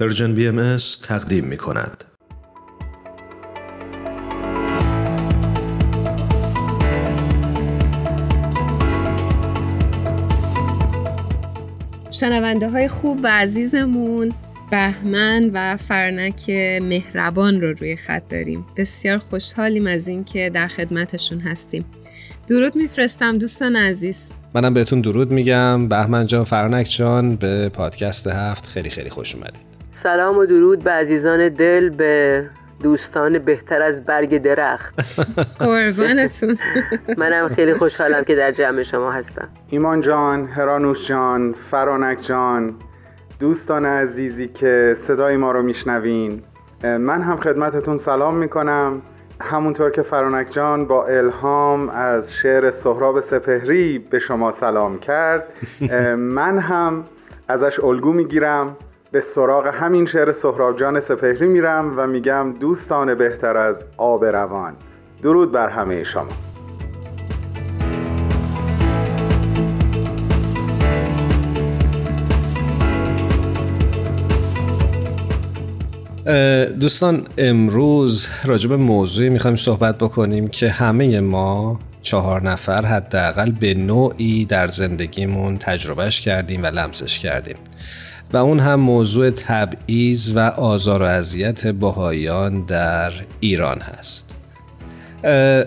Persian BMS تقدیم می کند. شنونده های خوب و عزیزمون بهمن و فرانک مهربان رو روی خط داریم. بسیار خوشحالیم از اینکه در خدمتشون هستیم. درود میفرستم دوستان عزیز. منم بهتون درود میگم. بهمن جان فرانک جان به پادکست هفت خیلی خیلی خوش اومدید. سلام و درود به عزیزان دل به دوستان بهتر از برگ درخت. قربانتون. منم خیلی خوشحالم که در جمع شما هستم. ایمان جان، هرانوش جان، فرانک جان دوستان عزیزی که صدای ما رو میشنوین. من هم خدمتتون سلام می‌کنم. همونطور که فرانک جان با الهام از شعر سهراب سپهری به شما سلام کرد. من هم ازش الگو می‌گیرم. به سراغ همین شعر سهراب جان سپهری میرم و میگم دوستان بهتر از آب روان. درود بر همه شما. دوستان امروز راجب موضوعی می‌خوایم صحبت بکنیم که همه ما چهار نفر حداقل به نوعی در زندگیمون تجربهش کردیم و لمسش کردیم. و اون هم موضوع تبعیض و آزار و اذیت بهاییان در ایران هست.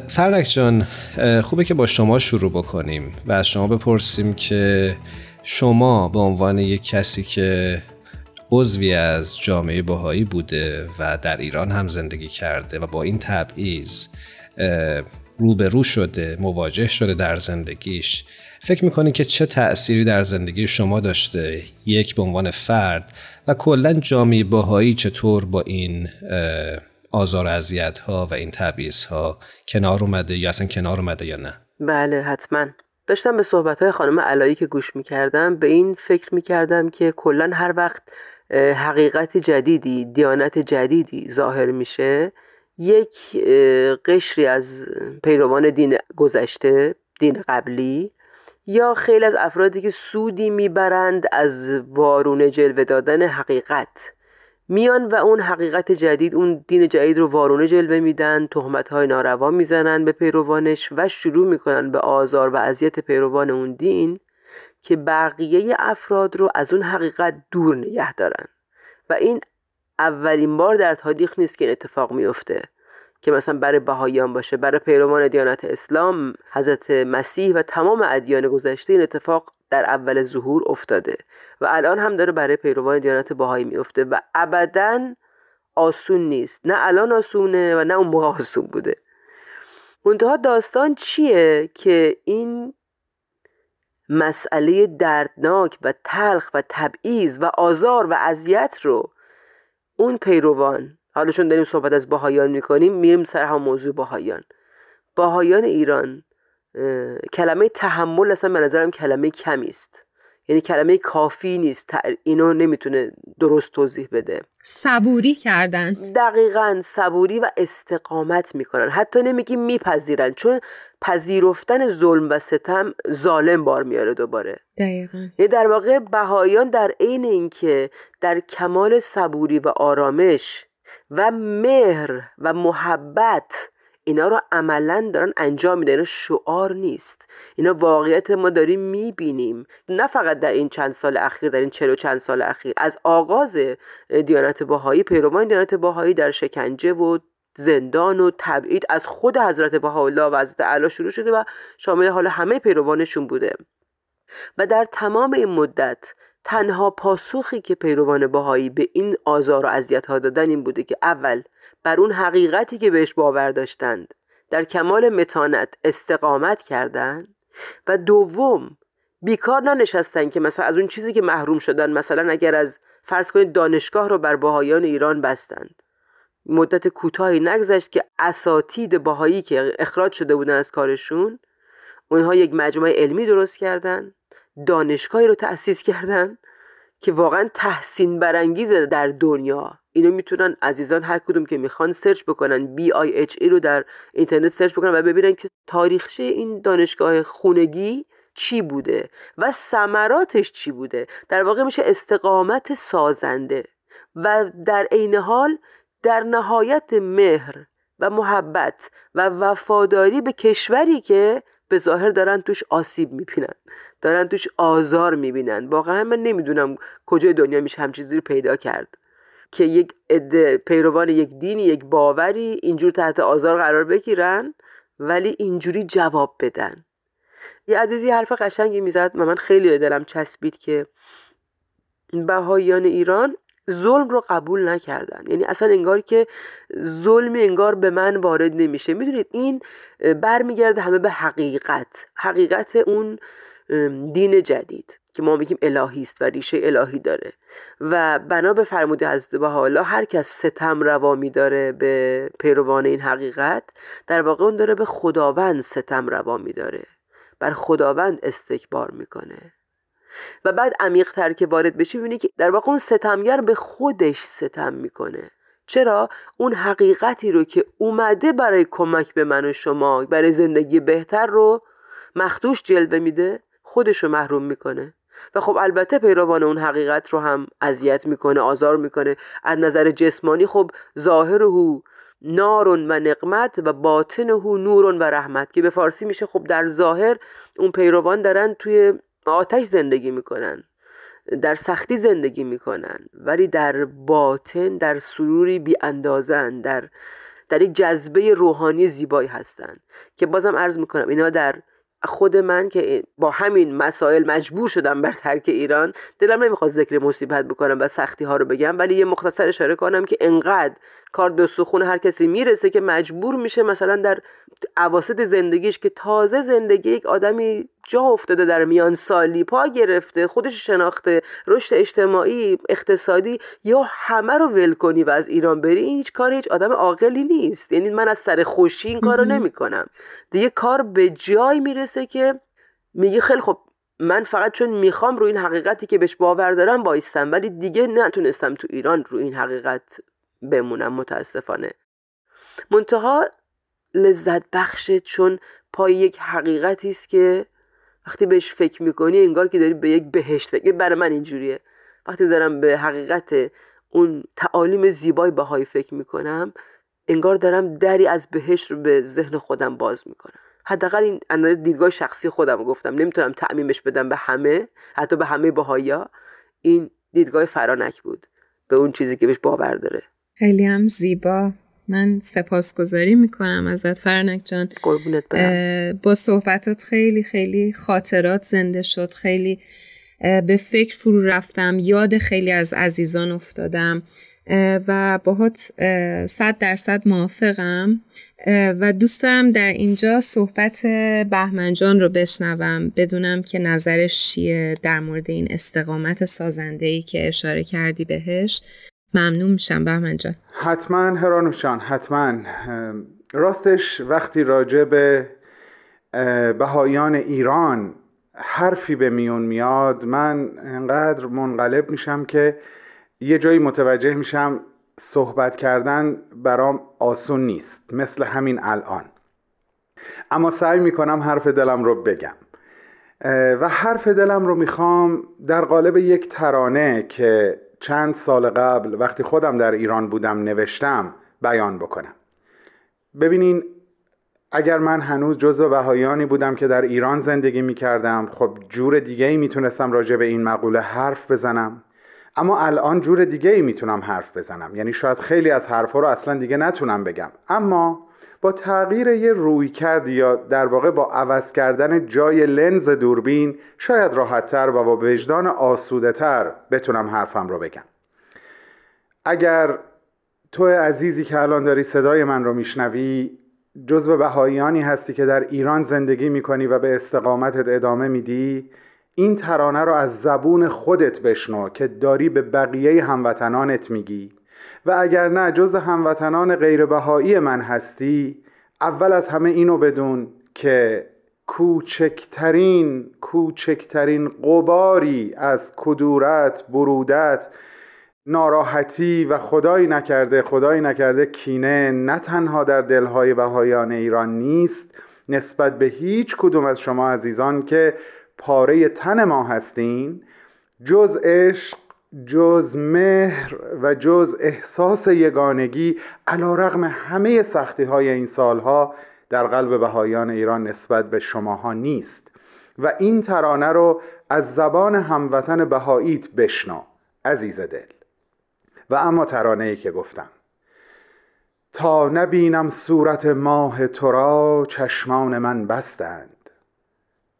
فرنک جان خوبه که با شما شروع بکنیم و از شما بپرسیم که شما به عنوان یک کسی که عضوی از جامعه بهایی بوده و در ایران هم زندگی کرده و با این تبعیض روبرو شده مواجه شده در زندگیش فکر می‌کنی که چه تأثیری در زندگی شما داشته؟ یک به عنوان فرد؟ و کلا جامعه باهایی چطور با این آزار اذیت ها و این تبعیض ها کنار اومده یا اصلا کنار اومده یا نه؟ بله حتما. داشتم به صحبت های خانم علایی که گوش می‌کردم به این فکر می‌کردم که کلا هر وقت حقیقت جدیدی دیانت جدیدی ظاهر میشه یک قشری از پیروان دین گذشته دین قبلی یا خیلی از افرادی که سودی می‌برند از وارونه جلوه دادن حقیقت. میان و اون حقیقت جدید اون دین جدید رو وارونه جلوه میدن تهمت های ناروا می‌زنن به پیروانش و شروع می‌کنن به آزار و اذیت پیروان اون دین که بقیه افراد رو از اون حقیقت دور نگه دارن. و این اولین بار در تاریخ نیست که این اتفاق میفته که مثلا برای بهاییان باشه برای پیروان دیانت اسلام حضرت مسیح و تمام ادیان گذشته این اتفاق در اول ظهور افتاده و الان هم داره برای پیروان دیانت بهایی میفته و ابدا آسون نیست. نه الان آسونه و نه اون موقع آسون بوده. منتها داستان چیه که این مسئله دردناک و تلخ و تبعیض و آزار و اذیت رو اون پیروان حالا چون داریم صحبت از باهایان می‌کنیم میریم سر هم موضوع باهایان باهایان ایران کلمه تحمل اصلا به نظرم کلمه کمی است. یعنی کلمه کافی نیست اینو نمی‌تونه درست توضیح بده. صبوری کردن. دقیقا صبوری و استقامت می‌کنن. حتی نمیگیم میپذیرن چون پذیرفتن ظلم و ستم ظالم بار میاره دوباره. دقیقا. یعنی در واقع بهایان در عین اینکه در کمال صبوری و آرامش و مهر و محبت اینا رو عملا دارن انجام میدن. اینا شعار نیست. اینا واقعیت ما داریم می‌بینیم. نه فقط در این چند سال اخیر در این چلو چند سال اخیر. از آغاز دیانت باهایی پیروان دیانت باهایی در شکنجه و زندان و تبعید از خود حضرت بهاءالله و حضرت علا شروع شده و شامل حال همه پیروانشون بوده. و در تمام این مدت تنها پاسخی که پیروان باهایی به این آزار و اذیت ها دادن این بوده که اول بر اون حقیقتی که بهش باور داشتند در کمال متانت استقامت کردند و دوم بیکار ننشستن که مثلا از اون چیزی که محروم شدن مثلا اگر از فرض کنید دانشگاه رو بر باهایان ایران بستند. مدت کوتاهی نگذشت که اساتید باهایی که اخراج شده بودن از کارشون اونها یک مجموعه علمی درست کردن. دانشگاهی رو تأسیس کردن که واقعا تحسین برانگیزه در دنیا. اینو می‌تونن عزیزان هر کدوم که می‌خوان سرچ بکنن BIHE رو در اینترنت سرچ بکنن و ببینن که تاریخچه این دانشگاه خونگی چی بوده و ثمراتش چی بوده. در واقع میشه استقامت سازنده و در عین حال در نهایت مهر و محبت و وفاداری به کشوری که به ظاهر دارن توش آسیب می‌بینن دارن توش آزار می‌بینن. واقعا من نمی‌دونم کجای دنیا میشه هم چیزی رو پیدا کرد. که یک عده پیروان یک دینی یک باوری اینجور تحت آزار قرار بگیرن ولی اینجوری جواب بدن. یه عزیزی حرف قشنگی می‌زد و من خیلی دلم چسبید که بهاییان ایران ظلم رو قبول نکردن. یعنی اصلا انگار که ظلمی انگار به من وارد نمیشه. می‌دونید این برمیگرده همه به حقیقت. حقیقت اون دین جدید که ما میگیم الهی است و ریشه الهی داره. و بنا به فرموده حضرت حالا هر کس ستم روا میداره به پیروان این حقیقت در واقع اون داره به خداوند ستم روا میداره. بر خداوند استکبار می‌کنه. و بعد عمیقتر که وارد بشی می‌بینی که در واقع اون ستمگر به خودش ستم می‌کنه. چرا؟ اون حقیقتی رو که اومده برای کمک به من و شما برای زندگی بهتر رو مخدوش جلوه میده خودش رو محروم می‌کنه. و خب البته پیروان اون حقیقت رو هم اذیت می‌کنه آزار می‌کنه. از نظر جسمانی خب ظاهر هو نارون و نقمت و باطن هو نورون و رحمت که به فارسی میشه خب در ظاهر اون پیروان دارن توی آتش زندگی می‌کنن در سختی زندگی می‌کنن ولی در باطن در سروری بی اندازن در در یک جذبه روحانی زیبایی هستن که بازم عرض می‌کنم اینا در خود من که با همین مسائل مجبور شدم بر ترک ایران دلم نمی‌خواد ذکر مصیبت بکنم و سختی ها رو بگم ولی یه مختصر اشاره کنم که انقدر کار دستخون هر کسی می‌رسه که مجبور میشه مثلا در عواسط زندگیش که تازه زندگی یک آدمی جا افتاده در میان سالی پا گرفته خودش شناخته رشد اجتماعی اقتصادی یا همه رو ول کنی و از ایران بری این هیچ کار هیچ آدم عاقلی نیست. یعنی من از سر خوشی این کار رو نمی کنم دیگه کار به جای می‌رسه که میگی خیلی خب من فقط چون می‌خوام رو این حقیقتی که بهش باور دارم بایستم ولی دیگه نتونستم تو ایران رو این حقیقت بمونم متاسفانه. منتها لذت بخشه چون پای یک حقیقتی است که وقتی بهش فکر می‌کنی انگار که داری به یک بهشت فکر برای من اینجوریه. وقتی دارم به حقیقت اون تعالیم زیبای بهایی فکر می‌کنم انگار دارم دری از بهشت رو به ذهن خودم باز می‌کنم. حداقل این اندازه دیدگاه شخصی خودم گفتم. نمی‌تونم تعمیمش بدم به همه حتی به همه بهایا این دیدگاه فرانک بود. به اون چیزی که بهش باور داره. خیلی هم زیبا. من سپاسگزاری می‌کنم ازت فرنک جان. قربونت برم. با صحبتات خیلی خیلی خاطرات زنده شد. خیلی به فکر فرو رفتم یاد خیلی از عزیزان افتادم. و باهات صد درصد موافقم. و دوست دارم در اینجا صحبت بهمنجان رو بشنوم. بدونم که نظرش چیه در مورد این استقامت سازنده ای که اشاره کردی بهش. ممنون میشم بهمن جان. حتما هرانوشان حتما. راستش وقتی راجع به بهایان ایران حرفی به میون میاد من انقدر منقلب میشم که یه جایی متوجه میشم صحبت کردن برام آسون نیست مثل همین الان. اما سعی می‌کنم حرف دلم رو بگم. و حرف دلم رو می‌خوام در قالب یک ترانه که چند سال قبل وقتی خودم در ایران بودم نوشتم بیان بکنم. ببینین اگر من هنوز جزو بهایانی بودم که در ایران زندگی می کردم خب جور دیگه ای می‌تونستم راجع به این مقوله حرف بزنم. اما الان جور دیگه ای می‌تونم حرف بزنم. یعنی شاید خیلی از حرفها رو اصلا دیگه نتونم بگم. اما با تغییر یه روی کرد یا در واقع با عوض کردن جای لنز دوربین شاید راحتتر و با وجدان آسوده تر بتونم حرفم رو بگم. اگر تو عزیزی که الان داری صدای من رو میشنوی جزو بهاییانی هستی که در ایران زندگی می‌کنی و به استقامتت ادامه میدی این ترانه رو از زبون خودت بشنو که داری به بقیه هموطنانت میگی. و اگر نه جز هموطنان غیر بهایی من هستی اول از همه اینو بدون که کوچکترین کوچکترین قباری از کدورت برودت ناراحتی و خدایی نکرده خدایی نکرده کینه نه تنها در دلهای بهایان ایران نیست نسبت به هیچ کدوم از شما عزیزان که پاره تن ما هستین جز عشق جز مهر و جز احساس یگانگی علا رغم همه سختی های این سالها در قلب بهایان ایران نسبت به شماها نیست. و این ترانه رو از زبان هموطن بهاییت بشنا عزیز دل. و اما ترانه ای که گفتم. تا نبینم صورت ماه تو را چشمان من بستند.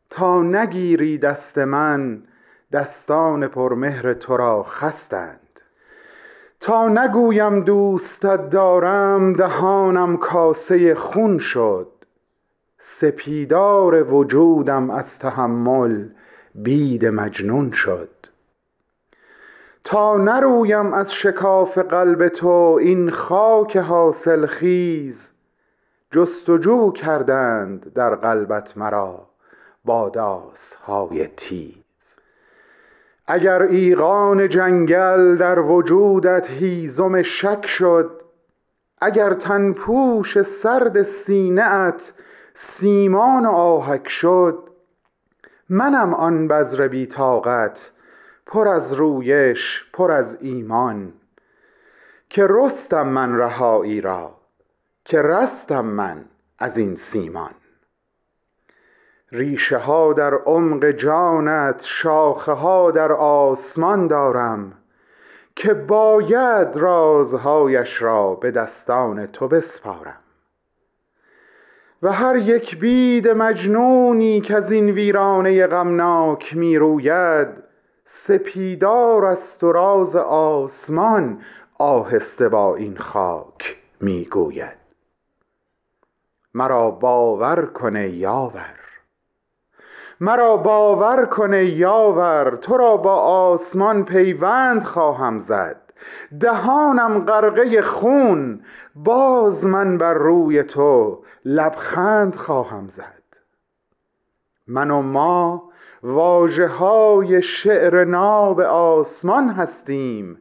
تا نگیری دست من دستان پرمهر تو را خستند. تا نگویم دوستت دارم دهانم کاسه خون شد. سپیدار وجودم از تحمل بید مجنون شد. تا نرویم از شکاف قلب تو این خاک حاصل خیز جستجو کردند در قلبت مرا با های تیز. اگر ایقان جنگل در وجودت هیزم شک شد اگر تنپوش سرد سینه ات سیمان و آهک شد منم آن بذر بی طاقت پر از رویش پر از ایمان. که رستم من رهایی را که رستم من از این سیمان. ریشه ها در عمق جانت شاخه ها در آسمان دارم که باید رازهایش را به دستان تو بسپارم. و هر یک بید مجنونی که از این ویرانه غمناک می روید سپیدار است و راز آسمان آهسته با این خاک می گوید مرا باور کنه یاور مرا باور کنه یاور تو را با آسمان پیوند خواهم زد. دهانم غرقه خون باز من بر روی تو لبخند خواهم زد. من و ما واجه های شعر ناب آسمان هستیم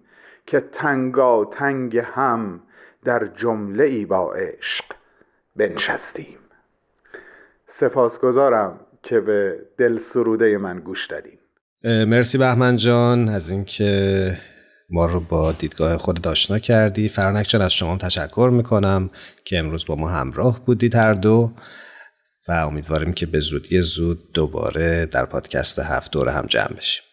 که تنگا تنگ هم در جمله ای با عشق بنشستیم. سپاسگزارم. که به دل سروده من گوش دادین. مرسی بهمن جان از اینکه ما رو با دیدگاه خود آشنا کردی. فرانک جان از شما تشکر می‌کنم که امروز با ما همراه بودید هر دو و امیدواریم که به زودی زود دوباره در پادکست هفت دور هم جمع بشیم.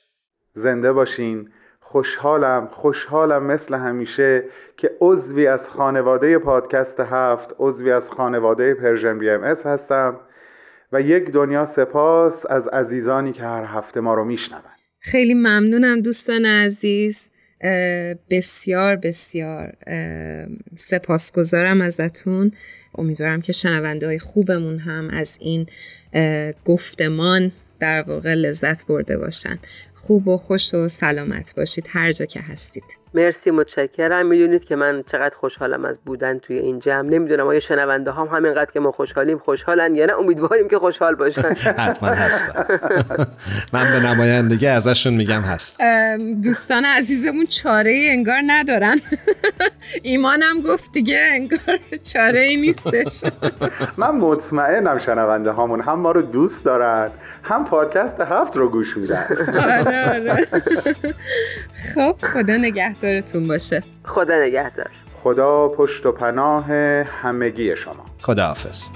زنده باشین. خوشحالم خوشحالم مثل همیشه که عضوی از خانواده پادکست هفت عضوی از خانواده Persian BMS هستم. و یک دنیا سپاس از عزیزانی که هر هفته ما رو میشنون. خیلی ممنونم دوستان عزیز. بسیار بسیار سپاسگزارم ازتون. امیدوارم که شنونده های خوبمون هم از این گفتمان در واقع لذت برده باشن. خوب و خوش و سلامت باشید هر جا که هستید. مرسی متشکرم. می‌دونید که من چقدر خوشحالم از بودن توی این جمع. نمی‌دونم آیا شنونده هم همینقدر که ما خوشحالیم خوشحالن یا نه. امیدواریم که خوشحال باشن. حتما هستم من به نمایندگی ازشون میگم هست دوستان عزیزمون چاره ای انگار ندارن. ایمانم گفت دیگه انگار چاره ای نیستش. من مطمئنم شنونده هامون هم ما رو دوست دارن هم پادکست هفت رو گوش میدن. آره آره. خب خدا نگهدار. نگهدارتون باشه. خدا نگهدار. خدا پشت و پناه همگی شما. خدا حافظ